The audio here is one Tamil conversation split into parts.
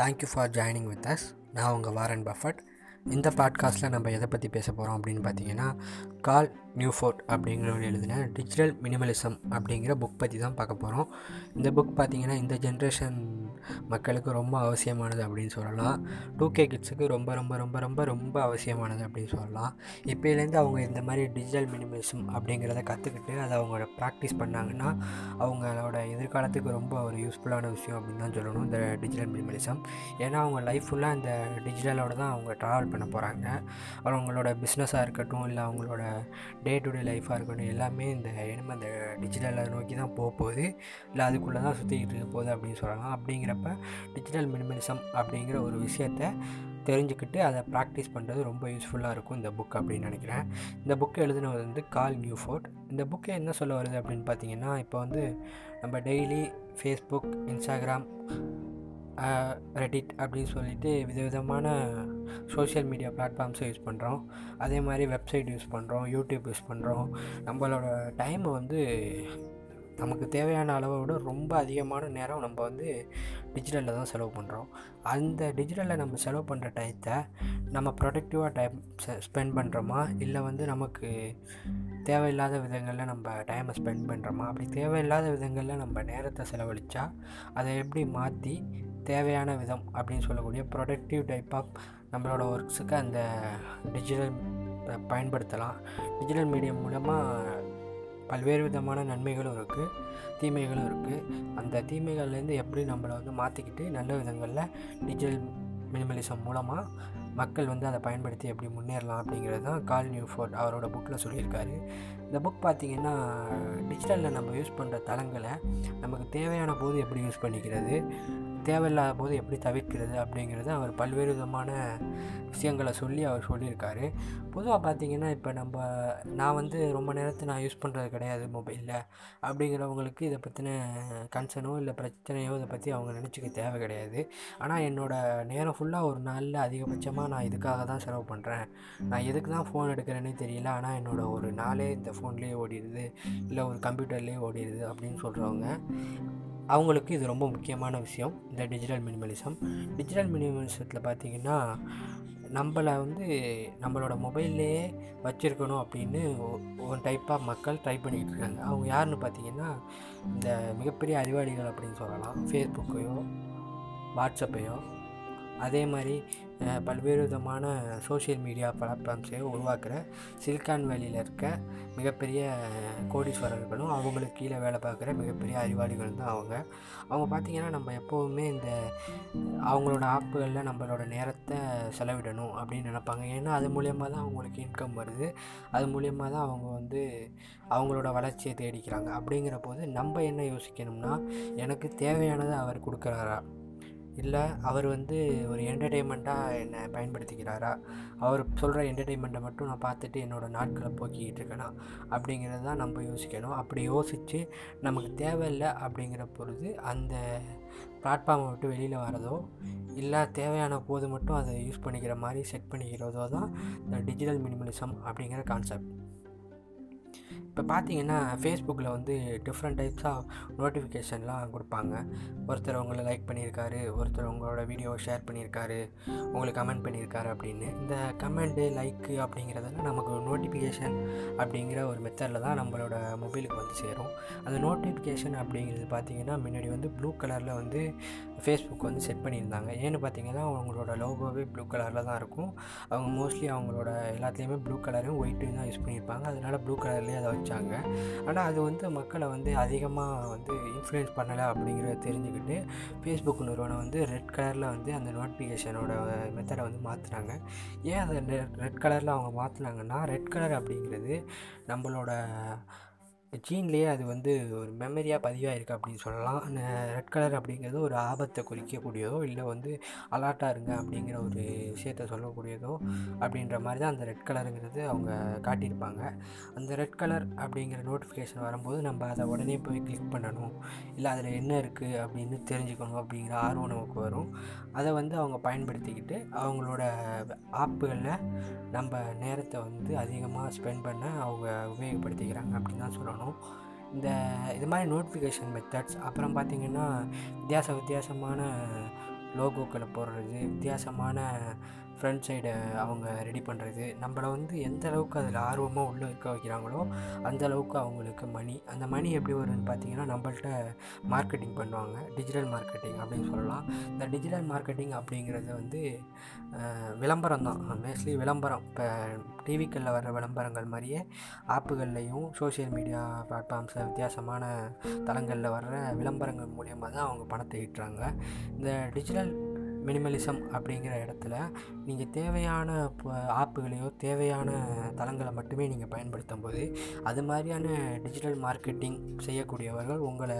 Thank you for joining with us நான் உங்கள் வாரன் பஃபட். இந்த பாட்காஸ்ட்டில் நம்ம எதை பற்றி பேச போகிறோம் அப்படின்னு பார்த்தீங்கன்னா கால் நியூஃபோர்ட் அப்படிங்கிறவர் எழுதின டிஜிட்டல் மினிமலிசம் அப்படிங்கிற புக் பற்றி தான் பார்க்க போகிறோம் இந்த புக் பார்த்திங்கன்னா இந்த ஜென்ரேஷன் மக்களுக்கு ரொம்ப அவசியமானது அப்படின்னு சொல்லலாம். டூ கே கிட்ஸுக்கு ரொம்ப ரொம்ப ரொம்ப ரொம்ப ரொம்ப அவசியமானது அப்படின்னு சொல்லலாம். இப்போலேருந்து அவங்க இந்த மாதிரி டிஜிட்டல் மினிமலிசம் அப்படிங்கிறத கற்றுக்கிட்டு அதை அவங்களோட ப்ராக்டிஸ் பண்ணாங்கன்னா அவங்களோட எதிர்காலத்துக்கு ரொம்ப ஒரு யூஸ்ஃபுல்லான விஷயம் அப்படின்னு தான் சொல்லணும் இந்த டிஜிட்டல் மினிமலிசம் ஏன்னா அவங்க லைஃப் ஃபுல்லாக இந்த டிஜிட்டலோட தான் அவங்க ட்ராவல் பண்ண போகிறாங்க அவங்களோட பிஸ்னஸாக இருக்கட்டும் இல்லை அவங்களோட டே டு டே லைஃபாக இருக்கட்டும் எல்லாமே இந்த இனிமேல் இந்த டிஜிட்டலை நோக்கி தான் போக போகுது. இல்லை அதுக்குள்ளே தான் சுற்றிக்கிட்டு இருக்க போகுது அப்படின்னு சொல்லலாம் அப்படிங்கிறப்ப டிஜிட்டல் மினிமலிசம் அப்படிங்கிற ஒரு விஷயத்தை தெரிஞ்சுக்கிட்டு அதை ப்ராக்டிஸ் பண்ணுறது ரொம்ப யூஸ்ஃபுல்லாக இருக்கும் இந்த புக் அப்படின்னு நினைக்கிறேன். இந்த புக்கை எழுதுனது வந்து கால் நியூ ஃபோர்ட் இந்த புக்கை என்ன சொல்ல வருது அப்படின்னு பார்த்தீங்கன்னா இப்போ வந்து நம்ம டெய்லி ஃபேஸ்புக் இன்ஸ்டாகிராம் ரெடிட் அப்படின்னு சொல்லிட்டு விதவிதமான சோஷியல் மீடியா பிளாட்ஃபார்ம்ஸை யூஸ் பண்ணுறோம் அதே மாதிரி வெப்சைட் யூஸ் பண்ணுறோம் யூடியூப் யூஸ் பண்ணுறோம் நம்மளோட டைமை வந்து நமக்கு தேவையான அளவை விட ரொம்ப அதிகமான நேரம் நம்ம வந்து டிஜிட்டலில் தான் செலவு பண்ணுறோம் அந்த டிஜிட்டலில் நம்ம செலவு பண்ணுற டயத்தை நம்ம ப்ரொடக்டிவாக டைம் ஸ்பெண்ட் பண்ணுறோமா இல்லை வந்து நமக்கு தேவையில்லாத விதங்களில் நம்ம டைமை ஸ்பெண்ட் பண்ணுறோமா அப்படி தேவையில்லாத விதங்களில் நம்ம நேரத்தை செலவழித்தா அதை எப்படி மாற்றி தேவையான விதம் அப்படின்னு சொல்லக்கூடிய ப்ரொடக்டிவ் டைப் ஆஃப் நம்மளோட ஒர்க்ஸுக்கு அந்த டிஜிட்டல் பயன்படுத்தலாம். டிஜிட்டல் மீடியம் மூலமாக பல்வேறு விதமான நன்மைகளும் இருக்குது தீமைகளும் இருக்குது அந்த தீமைகள்லேருந்து எப்படி நம்மளை வந்து மாற்றிக்கிட்டு நல்ல விதங்களில் டிஜிட்டல் மினிமலிசம் மூலமாக மக்கள் வந்து அதை பயன்படுத்தி எப்படி முன்னேறலாம் அப்படிங்கிறது தான் கால் நியூ ஃபோர்ட் அவரோட புக்கில் சொல்லியிருக்காரு. இந்த புக் பார்த்திங்கன்னா டிஜிட்டலில் நம்ம யூஸ் பண்ணுற தளங்களை நமக்கு தேவையான போது எப்படி யூஸ் பண்ணிக்கிறது தேவையில்லாத போது எப்படி தவிர்க்கிறது அப்படிங்கிறது அவர் பல்வேறு விதமான விஷயங்களை சொல்லி அவர் சொல்லியிருக்காரு. பொதுவாக பார்த்திங்கன்னா இப்போ நம்ம நான் வந்து ரொம்ப நேரத்தை நான் யூஸ் பண்ணுறது கிடையாது மொபைலில் அப்படிங்கிறவங்களுக்கு இதை பற்றின கன்சர்னோ இல்லை பிரச்சனையோ இதை பற்றி அவங்க நினச்சிக்க தேவை கிடையாது. ஆனால் என்னோடய நேரம் ஃபுல்லாக ஒரு நாளில் அதிகபட்சமாக நான் இதுக்காக தான் செலவு பண்ணுறேன் நான் எதுக்கு தான் ஃபோன் எடுக்கிறேன்னே தெரியல. ஆனால் என்னோடய ஒரு நாளே இந்த ஃபோன்லேயே ஓடிடுது இல்லை ஒரு கம்ப்யூட்டர்லேயே ஓடிடுது அப்படின்னு சொல்கிறவங்க அவங்களுக்கு இது ரொம்ப முக்கியமான விஷயம் இந்த டிஜிட்டல் மினிமலிசம் டிஜிட்டல் மினிமலிசத்தில் பார்த்திங்கன்னா நம்மளை வந்து நம்மளோட மொபைல்லையே வச்சுருக்கணும் அப்படின்னு ஒரு டைப்பாக மக்கள் ட்ரை பண்ணிக்கிட்டு இருக்காங்க. அவங்க யாருன்னு பார்த்தீங்கன்னா இந்த மிகப்பெரிய அறிவாளிகள் அப்படின்னு சொல்லலாம். ஃபேஸ்புக்கையோ வாட்ஸ்அப்பையோ அதே மாதிரி பல்வேறு விதமான சோஷியல் மீடியா பிளாட்ஃபார்ம்ஸையும் உருவாக்குற சிலிக்கான் வேலியில் இருக்க மிகப்பெரிய கோடீஸ்வரர்களும் அவங்களுக்கு கீழே வேலை பார்க்குற மிகப்பெரிய அறிவாளிகள் தான் அவங்க. அவங்க பார்த்திங்கன்னா நம்ம எப்போவுமே இந்த அவங்களோட ஆப்புகளில் நம்மளோட நேரத்தை செலவிடணும் அப்படின்னு நினப்பாங்க. ஏன்னா அது மூலயமா தான் அவங்களுக்கு இன்கம் வருது. அது மூலயமா தான் அவங்க வந்து அவங்களோட வளர்ச்சியை தேடிக்கிறாங்க. அப்படிங்கிற போது நம்ம என்ன யோசிக்கணும்னா எனக்கு தேவையானதை அவர் கொடுக்குறாரா? இல்லை அவர் வந்து ஒரு என்டர்டெயின்மெண்ட்டாக என்னை பயன்படுத்திக்கிறாரா? அவர் சொல்கிற என்டர்டெயின்மெண்ட்டை மட்டும் நான் பார்த்துட்டு என்னோடய நாட்களை போக்கிக்கிட்டு இருக்கேனா? அப்படிங்கிறது தான் நம்ம யோசிக்கணும். அப்படி யோசித்து நமக்கு தேவையில்லை அப்படிங்கிற பொழுது அந்த பிளாட்ஃபார்மை விட்டு வெளியில் வரதோ இல்லை தேவையான போது மட்டும் அதை யூஸ் பண்ணிக்கிற மாதிரி செட் பண்ணிக்கிறதோ தான் இந்த டிஜிட்டல் மினிமலிசம் அப்படிங்கிற கான்செப்ட் இப்போ பார்த்தீங்கன்னா ஃபேஸ்புக்கில் வந்து டிஃப்ரெண்ட் டைப்ஸ் ஆஃப் நோட்டிஃபிகேஷன்லாம் கொடுப்பாங்க. ஒருத்தர் உங்களை லைக் பண்ணியிருக்காரு ஒருத்தர் உங்களோட வீடியோ ஷேர் பண்ணியிருக்காரு உங்களுக்கு கமெண்ட் பண்ணியிருக்காரு அப்படின்னு. இந்த கமெண்ட்டு லைக்கு அப்படிங்கிறதெல்லாம் நமக்கு நோட்டிஃபிகேஷன் அப்படிங்கிற ஒரு மெத்தடில் தான் நம்மளோட மொபைலுக்கு வந்து சேரும். அந்த நோட்டிஃபிகேஷன் அப்படிங்கிறது பார்த்திங்கன்னா முன்னாடி வந்து ப்ளூ கலரில் வந்து ஃபேஸ்புக் வந்து செட் பண்ணியிருந்தாங்க. ஏன்னு பார்த்தீங்கன்னா அவங்களோட லோகோவே ப்ளூ கலரில் தான் இருக்கும். அவங்க மோஸ்ட்லி அவங்களோட எல்லாத்துலேயுமே ப்ளூ கலரும் ஒயிட்டும் தான் யூஸ் பண்ணியிருப்பாங்க. அதனால் ப்ளூ கலர்லேயே அதை ஆரம்பித்தாங்க ஆனால் அது வந்து மக்களை வந்து அதிகமாக வந்து இன்ஃப்ளூயன்ஸ் பண்ணலை அப்படிங்கிறத தெரிஞ்சுக்கிட்டு ஃபேஸ்புக் நிறுவனம் வந்து ரெட் கலரில் வந்து அந்த நோட்டிஃபிகேஷனோட மெத்தடை வந்து மாற்றினாங்க ஏன் அதை ரெட் கலரில் அவங்க மாற்றினாங்கன்னா ரெட் கலர் அப்படிங்கிறது நம்மளோட ஜீன்லேயே அது வந்து ஒரு மெமரியாக பதிவாயிருக்கு அப்படின்னு சொல்லலாம். அந்த ரெட் கலர் அப்படிங்கிறது ஒரு ஆபத்தை குறிக்கக்கூடியதோ இல்லை வந்து அலார்ட்டாக இருங்க அப்படிங்கிற ஒரு விஷயத்த சொல்லக்கூடியதோ அப்படின்ற மாதிரி தான் அந்த ரெட் கலருங்கிறது அவங்க காட்டியிருப்பாங்க. அந்த ரெட் கலர் அப்படிங்கிற நோட்டிஃபிகேஷன் வரும்போது நம்ம அதை உடனே போய் கிளிக் பண்ணணும். இல்லை அதில் என்ன இருக்குது அப்படின்னு தெரிஞ்சுக்கணும் அப்படிங்கிற ஆர்வம் நமக்கு வரும். அதை வந்து அவங்க பயன்படுத்திக்கிட்டு அவங்களோட ஆப்புகளில் நம்ம நேரத்தை வந்து அதிகமாக ஸ்பெண்ட் பண்ண அவங்க உபயோகப்படுத்திக்கிறாங்க அப்படின்னு தான் சொல்லணும். இந்த இது மாதிரி நோட்டிஃபிகேஷன் மெத்தட்ஸ் அப்புறம் பார்த்திங்கன்னா வித்தியாச வித்தியாசமான லோகோக்களை போடுறது வித்தியாசமான ஃப்ரண்ட் சைடை அவங்க ரெடி பண்ணுறது நம்மளை வந்து எந்த அளவுக்கு அதில் ஆர்வமாக உள்ளே இருக்க வைக்கிறாங்களோ அந்த அளவுக்கு அவங்களுக்கு மணி அந்த மணி எப்படி வரும்னு பார்த்தீங்கன்னா நம்மள்ட்ட மார்க்கெட்டிங் பண்ணுவாங்க. டிஜிட்டல் மார்க்கெட்டிங் அப்படின்னு சொல்லலாம். இந்த டிஜிட்டல் மார்க்கெட்டிங் அப்படிங்கிறது வந்து விளம்பரம் தான். மோஸ்ட்லி விளம்பரம். இப்போ டிவிக்களில் வர்ற விளம்பரங்கள் மாதிரியே ஆப்புகள்லையும் சோஷியல் மீடியா பிளாட்ஃபார்ம்ஸில் வித்தியாசமான தளங்களில் வர்ற விளம்பரங்கள் மூலியமாக தான் அவங்க பணத்தை ஈட்டுறாங்க. இந்த டிஜிட்டல் மினிமலிசம் அப்படிங்கிற இடத்துல நீங்கள் தேவையான ஆப்புகளையோ தேவையான தளங்களை மட்டுமே நீங்கள் பயன்படுத்தும் போது அது மாதிரியான டிஜிட்டல் மார்க்கெட்டிங் செய்யக்கூடியவர்கள் உங்களை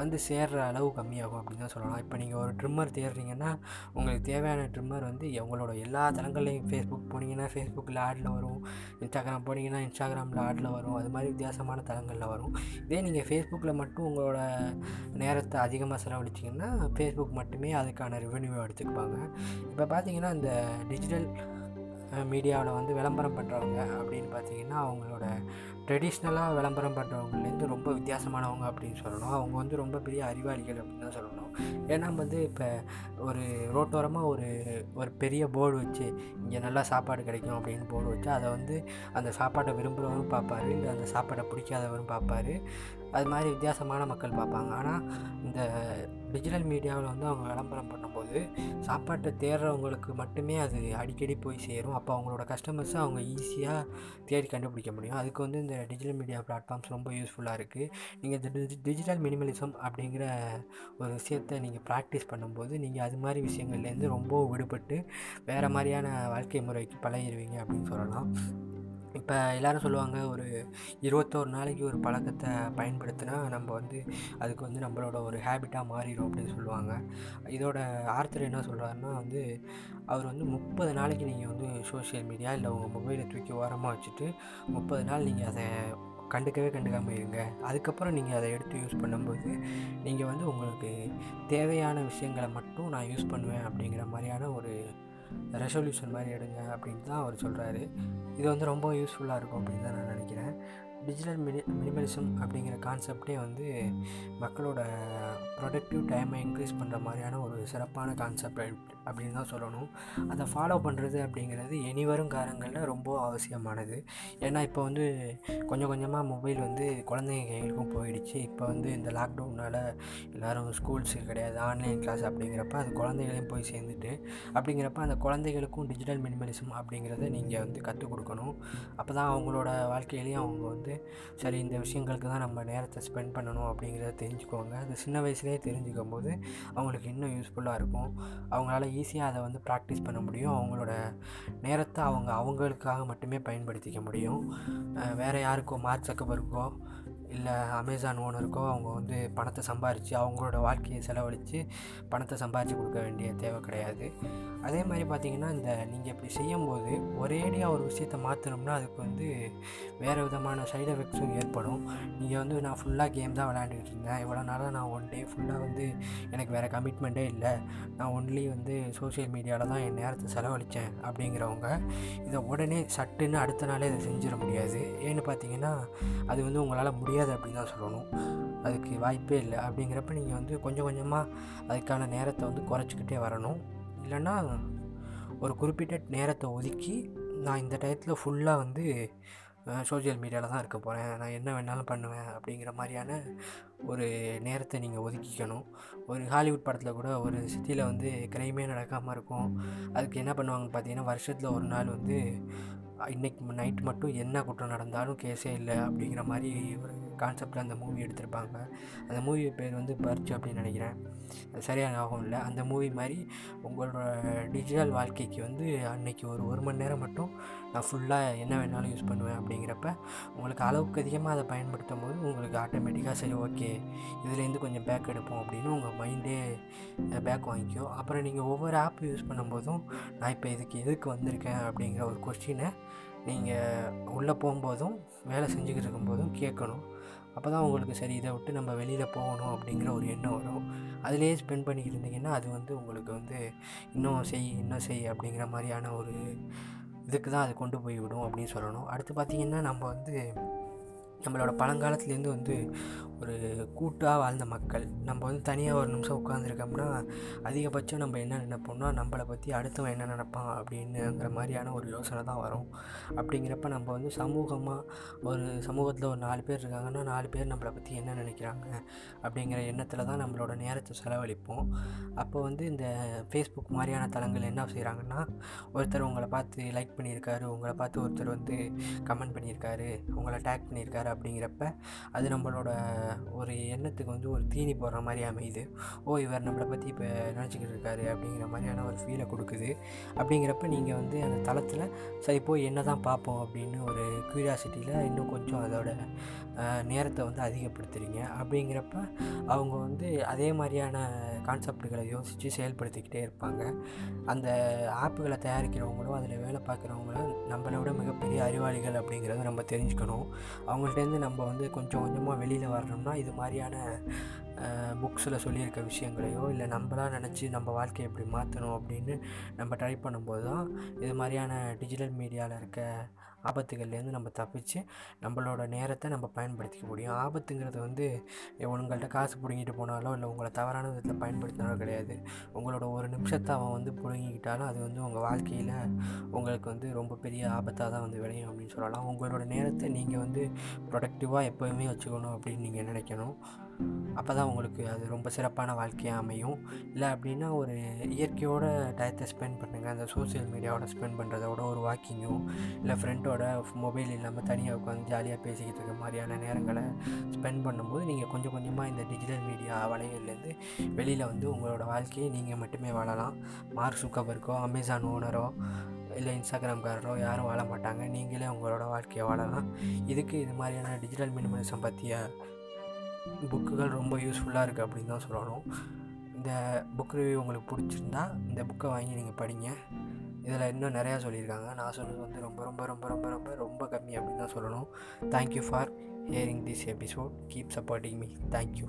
வந்து சேர்கிற அளவு கம்மியாகும் அப்படின்னு தான் சொல்லலாம். இப்போ நீங்கள் ஒரு ட்ரிம்மர் தேடுறீங்கன்னா உங்களுக்கு தேவையான ட்ரிம்மர் வந்து உங்களோட எல்லா தளங்கள்லையும் ஃபேஸ்புக் போனீங்கன்னா ஃபேஸ்புக்கில் ஆடில் வரும் இன்ஸ்டாகிராம் போனீங்கன்னா இன்ஸ்டாகிராமில் ஆடில் வரும் அது மாதிரி வித்தியாசமான தளங்களில் வரும். இதே நீங்கள் ஃபேஸ்புக்கில் மட்டும் உங்களோட நேரத்தை அதிகமாக செலவழிச்சிங்கன்னா ஃபேஸ்புக் மட்டுமே அதுக்கான ரெவென்யூ எடுத்துக்குவாங்க. இப்போ பார்த்தீங்கன்னா இந்த டிஜிட்டல் மீடியாவில் வந்து விளம்பரம் பண்ணுறவங்க அப்படின்னு பார்த்தீங்கன்னா அவங்களோட ட்ரெடிஷ்னலாக விளம்பரம் பண்ணுறவங்கலேருந்து ரொம்ப வித்தியாசமானவங்க அப்படின்னு சொல்லணும். அவங்க வந்து ரொம்ப பெரிய அறிவாளிகள் அப்படின்னு தான் சொல்லணும். ஏன்னா வந்து இப்போ ஒரு ரோட்டோரமாக ஒரு ஒரு பெரிய போர்டு வச்சு இங்கே நல்லா சாப்பாடு கிடைக்கும் அப்படின்னு போர்டு வச்சு அதை வந்து அந்த சாப்பாட்டை விரும்புகிறவரும் பார்ப்பாரு. இல்லை அந்த சாப்பாட்டை பிடிக்காதவரும் பார்ப்பாரு. அது மாதிரி வித்தியாசமான மக்கள் பார்ப்பாங்க. ஆனால் இந்த டிஜிட்டல் மீடியாவில் வந்து அவங்க விளம்பரம் பண்ணும்போது சாப்பாட்டை தேடுறவங்களுக்கு மட்டுமே அது அடிக்கடி போய் சேரும். அப்போ அவங்களோட கஸ்டமர்ஸை அவங்க ஈஸியாக தேடி கண்டுபிடிக்க முடியும். அதுக்கு வந்து இந்த டிஜிட்டல் மீடியா பிளாட்ஃபார்ம்ஸ் ரொம்ப யூஸ்ஃபுல்லாக இருக்குது நீங்கள் இந்த டிஜிட்டல் மினிமலிசம் அப்படிங்கிற ஒரு விஷயத்தை நீங்கள் ப்ராக்டிஸ் பண்ணும்போது நீங்கள் அது மாதிரி விஷயங்கள்லேருந்து ரொம்ப விடுபட்டு வேறு மாதிரியான வாழ்க்கை முறைக்கு பழகிடுவீங்க அப்படின்னு சொல்லலாம். இப்போ எல்லோரும் சொல்லுவாங்க ஒரு இருபத்தோரு நாளைக்கு ஒரு பழக்கத்தை பயன்படுத்தினா நம்ம வந்து அதுக்கு வந்து நம்மளோட ஒரு ஹேபிட்டாக மாறிடும் அப்படின்னு சொல்லுவாங்க. இதோட ஆர்த்தர் என்ன சொல்கிறாருன்னா வந்து அவர் வந்து முப்பது நாளைக்கு நீங்கள் வந்து சோஷியல் மீடியா இல்லை உங்கள் மொபைலை தூக்கி ஓரமாக வச்சுட்டு முப்பது நாள் நீங்கள் அதை கண்டுக்கவே கண்டுக்காமல் இருங்க. அதுக்கப்புறம் நீங்கள் அதை எடுத்து யூஸ் பண்ணும்போது நீங்கள் வந்து உங்களுக்கு தேவையான விஷயங்களை மட்டும் நான் யூஸ் பண்ணுவேன் அப்படிங்கிற மாதிரியான ஒரு ரெசல்யூஷன் மாதிரி எடுங்க அப்படின்னு தான் அவர் சொல்கிறாரு இது வந்து ரொம்ப யூஸ்ஃபுல்லாக இருக்கும் அப்படின்னு தான் நான் நினைக்கிறேன். டிஜிட்டல் மினி மினிமலிசம் அப்படிங்கிற கான்செப்டே வந்து மக்களோட ப்ரொடக்டிவ் டைமை இன்க்ரீஸ் பண்ணுற மாதிரியான ஒரு சிறப்பான கான்செப்ட் அப்படின்னு தான் சொல்லணும். அதை ஃபாலோ பண்ணுறது அப்படிங்கிறது இனி வரும் காலங்களில் ரொம்ப அவசியமானது. ஏன்னா இப்போ வந்து கொஞ்சம் கொஞ்சமாக மொபைல் வந்து குழந்தைங்க கைகளுக்கும் போயிடுச்சு. இப்போ வந்து இந்த லாக்டவுனால் எல்லோரும் ஸ்கூல்ஸு கிடையாது ஆன்லைன் கிளாஸ் அப்படிங்கிறப்ப அது குழந்தைகளையும் போய் சேர்ந்துட்டு அப்படிங்கிறப்ப அந்த குழந்தைகளுக்கும் டிஜிட்டல் மினிமலிசம் அப்படிங்கிறத நீங்கள் வந்து கற்றுக் கொடுக்கணும். அப்போ தான் அவங்களோட வாழ்க்கையிலையும் அவங்க வந்து சரி இந்த விஷயங்களுக்கு தான் நம்ம நேரத்தை ஸ்பெண்ட் பண்ணணும் அப்படிங்கிறத தெரிஞ்சுக்குவாங்க. அது சின்ன வயசுலேயே தெரிஞ்சுக்கும் போது அவங்களுக்கு இன்னும் யூஸ்ஃபுல்லாக இருக்கும். அவங்களால ஈஸியாக அதை வந்து ப்ராக்டிஸ் பண்ண முடியும். அவங்களோட நேரத்தை அவங்க அவங்களுக்காக மட்டுமே பயன்படுத்திக்க முடியும். வேறு யாருக்கோ மார்க் சக்கபருக்கோ இல்லை அமேசான் ஓனருக்கோ அவங்க வந்து பணத்தை சம்பாரித்து அவங்களோட வாழ்க்கையை செலவழித்து பணத்தை சம்பாரித்து கொடுக்க வேண்டிய தேவை கிடையாது. அதே மாதிரி பார்த்திங்கன்னா இந்த நீங்கள் இப்படி செய்யும்போது ஒரேடியாக ஒரு விஷயத்தை மாற்றணும்னா அதுக்கு வந்து வேறு விதமான சைடு எஃபெக்ட்ஸும் ஏற்படும். நீங்கள் வந்து நான் ஃபுல்லாக கேம் தான் விளையாண்டுக்கிட்டு இருந்தேன். இவ்வளோ நாளாக நான் ஒன் டே ஃபுல்லாக வந்து எனக்கு வேறு கமிட்மெண்ட்டே இல்லை. நான் ஒன்லி வந்து சோஷியல் மீடியாவில் தான் என் நேரத்தை செலவழித்தேன் அப்படிங்கிறவங்க இதை உடனே சட்டுன்னு அடுத்த நாளே இதை செஞ்சிட முடியாது. ஏன்னு பார்த்தீங்கன்னா அது வந்து உங்களால் முடியாது அப்படின்னு தான் சொல்லணும். அதுக்கு வாய்ப்பே இல்லை. அப்படிங்கிறப்ப நீங்கள் வந்து கொஞ்சம் கொஞ்சமாக அதுக்கான நேரத்தை வந்து குறைச்சிக்கிட்டே வரணும். இல்லைன்னா ஒரு குறிப்பிட்ட நேரத்தை ஒதுக்கி நான் இந்த டயத்தில் ஃபுல்லாக வந்து சோஷியல் மீடியாவில் தான் இருக்க போகிறேன் நான் என்ன வேணாலும் பண்ணுவேன் அப்படிங்கிற மாதிரியான ஒரு நேரத்தை நீங்கள் ஒதுக்கிக்கணும். ஒரு ஹாலிவுட் படத்தில் கூட ஒரு சிட்டியில் வந்து க்ரைமே நடக்காமல் இருக்கும். அதுக்கு என்ன பண்ணுவாங்கன்னு பார்த்தீங்கன்னா வருஷத்தில் ஒரு நாள் வந்து இன்றைக்கி நைட் மட்டும் என்ன குற்றம் நடந்தாலும் கேஸே இல்லை அப்படிங்கிற மாதிரி ஒரு கான்செப்டில் அந்த மூவி எடுத்திருப்பாங்க. அந்த மூவி பேர் வந்து பர்ச் அப்படின்னு நினைக்கிறேன். அது சரியாக ஞாபகம் இல்லை. அந்த மூவி மாதிரி உங்களோட டிஜிட்டல் வாழ்க்கைக்கு வந்து அன்னைக்கு ஒரு ஒரு மணி நேரம் மட்டும் நான் ஃபுல்லாக என்ன வேணாலும் யூஸ் பண்ணுவேன் அப்படிங்கிறப்ப உங்களுக்கு அளவுக்கு அதிகமாக அதை பயன்படுத்தும் போது உங்களுக்கு ஆட்டோமேட்டிக்காக சரி ஓகே இதுலேருந்து கொஞ்சம் பேக் எடுப்போம் அப்படின்னு உங்கள் மைண்டே பேக் வாங்கிக்கோ அப்புறம் நீங்கள் ஒவ்வொரு ஆப் யூஸ் பண்ணும்போதும் நான் இப்போ இதுக்கு எதுக்கு வந்திருக்கேன் அப்படிங்கிற ஒரு கொஸ்டினை நீங்கள் உள்ளே போகும்போதும் வேலை செஞ்சுக்கிட்டு இருக்கும்போதும் கேட்கணும். அப்போ தான் உங்களுக்கு சரி இதை விட்டு நம்ம வெளியில் போகணும் அப்படிங்கிற ஒரு எண்ணம் வரும். அதிலேயே ஸ்பெண்ட் பண்ணிக்கிட்டு இருந்தீங்கன்னா அது வந்து உங்களுக்கு வந்து இன்னும் செய் இன்னும் செய் அப்படிங்கிற மாதிரியான ஒரு இதுக்கு தான் அது கொண்டு போய் விடும் அப்படின்னு சொல்லணும். அடுத்து பார்த்திங்கன்னா நம்ம வந்து நம்மளோட பழங்காலத்துலேருந்து வந்து ஒரு கூட்டாக வாழ்ந்த மக்கள். நம்ம வந்து தனியாக ஒரு நிமிஷம் உட்காந்துருக்கோம்னா அதிகபட்சம் நம்ம என்ன நினைப்போம்னா நம்மளை பற்றி அடுத்தவன் என்ன நினைப்பான் அப்படின்னுங்கிற மாதிரியான ஒரு யோசனை தான் வரும். அப்படிங்கிறப்ப நம்ம வந்து சமூகமாக ஒரு சமூகத்தில் ஒரு நாலு பேர் இருக்காங்கன்னா நாலு பேர் நம்மளை பற்றி என்ன நினைக்கிறாங்க அப்படிங்கிற எண்ணத்தில் தான் நம்மளோட நேரத்தை செலவழிப்போம். அப்போ வந்து இந்த ஃபேஸ்புக் மாதிரியான தளங்கள் என்ன செய்கிறாங்கன்னா ஒருத்தர் உங்களை பார்த்து லைக் பண்ணியிருக்காரு உங்களை பார்த்து ஒருத்தர் வந்து கமெண்ட் பண்ணியிருக்காரு உங்களை டேக் பண்ணியிருக்காரு அப்படிங்கிறப்ப அது நம்மளோட ஒரு எண்ணத்துக்கு வந்து ஒரு தீனி போடுற மாதிரி அமையுது. ஓ இவர் நம்மளை பற்றி இப்போ நினச்சிக்கிட்டு இருக்காரு அப்படிங்கிற மாதிரியான ஒரு ஃபீலை கொடுக்குது. அப்படிங்கிறப்ப நீங்கள் வந்து அந்த தளத்தில் சரி போய் என்ன தான் பார்ப்போம் அப்படின்னு ஒரு க்யூரியாசிட்டியில் இன்னும் கொஞ்சம் அதோட நேரத்தை வந்து அதிகப்படுத்துகிறீங்க அப்படிங்கிறப்ப அவங்க வந்து அதே மாதிரியான கான்செப்டுகளை யோசித்து செயல்படுத்திக்கிட்டே இருப்பாங்க. அந்த ஆப்புகளை தயாரிக்கிறவங்களும் அதில் வேலை பார்க்குறவங்களும் நம்மளை விட மிகப்பெரிய அறிவாளிகள் அப்படிங்கிறத நம்ம தெரிஞ்சுக்கணும். அவங்கள்ட்டேருந்து நம்ம வந்து கொஞ்சம் கொஞ்சமாக வெளியில் வரணும்னா இது மாதிரியான புக்ஸில் சொல்லியிருக்க விஷயங்களையோ இல்லை நம்மளாக நினச்சி நம்ம வாழ்க்கையை எப்படி மாற்றணும் அப்படின்னு நம்ம ட்ரை பண்ணும்போது தான் இது மாதிரியான டிஜிட்டல் மீடியாவில் இருக்க ஆபத்துகள்லேருந்து நம்ம தப்பிச்சு நம்மளோட நேரத்தை நம்ம பயன்படுத்திக்க முடியும். ஆபத்துங்கிறது வந்து உங்கள்கிட்ட காசு பிடுங்கிட்டு போனாலோ இல்லை உங்களை தவறான விதத்தில் பயன்படுத்தினாலோ கிடையாது. உங்களோட ஒரு நிமிஷத்தை அவன் வந்து பிடுங்கிக்கிட்டாலும் அது வந்து உங்கள் வாழ்க்கையில் உங்களுக்கு வந்து ரொம்ப பெரிய ஆபத்தாக தான் வந்து விளையும் அப்படின்னு சொல்லலாம். உங்களோட நேரத்தை நீங்கள் வந்து ப்ரொடக்டிவாக எப்போயுமே வச்சுக்கணும் அப்படின்னு நீங்கள் நினைக்கணும். அப்போ தான் உங்களுக்கு அது ரொம்ப சிறப்பான வாழ்க்கையாக அமையும். இல்லை அப்படின்னா ஒரு இயற்கையோட டயத்தை ஸ்பெண்ட் பண்ணுங்கள் அந்த சோசியல் மீடியாவோட ஸ்பெண்ட் பண்ணுறதோட ஒரு வாக்கிங்கோ இல்லை ஃப்ரெண்டோட மொபைல் இல்லாமல் தனியாக உட்காந்து ஜாலியாக பேசிக்கிட்டு இருக்க மாதிரியான நேரங்களை ஸ்பெண்ட் பண்ணும்போது நீங்கள் கொஞ்சம் கொஞ்சமாக இந்த டிஜிட்டல் மீடியா வலைகள்லேருந்து வெளியில் வந்து உங்களோட வாழ்க்கையை நீங்கள் மட்டுமே வாழலாம். மார்க் சுக்கபர்க்கோ அமேசான் ஓனரோ இல்லை இன்ஸ்டாகிராம்காரரோ யாரும் வாழ மாட்டாங்க. நீங்களே உங்களோட வாழ்க்கையை வாழலாம். இதுக்கு இது மாதிரியான டிஜிட்டல் மினிமலிசம் பற்றிய புக்குகள் ரொம்ப யூஸ்ஃபுல்லாக இருக்குது அப்படின்னு தான் சொல்லணும். இந்த புக் ரிவ்யூ உங்களுக்கு பிடிச்சிருந்தா இந்த புக்கை வாங்கி நீங்கள் படிங்க. இதில் இன்னும் நிறையா சொல்லியிருக்காங்க. நான் சொன்னது வந்து ரொம்ப ரொம்ப ரொம்ப ரொம்ப ரொம்ப ரொம்ப கம்மி அப்படின்னு தான் சொல்லணும். Thank you for hearing this episode keep supporting me thank you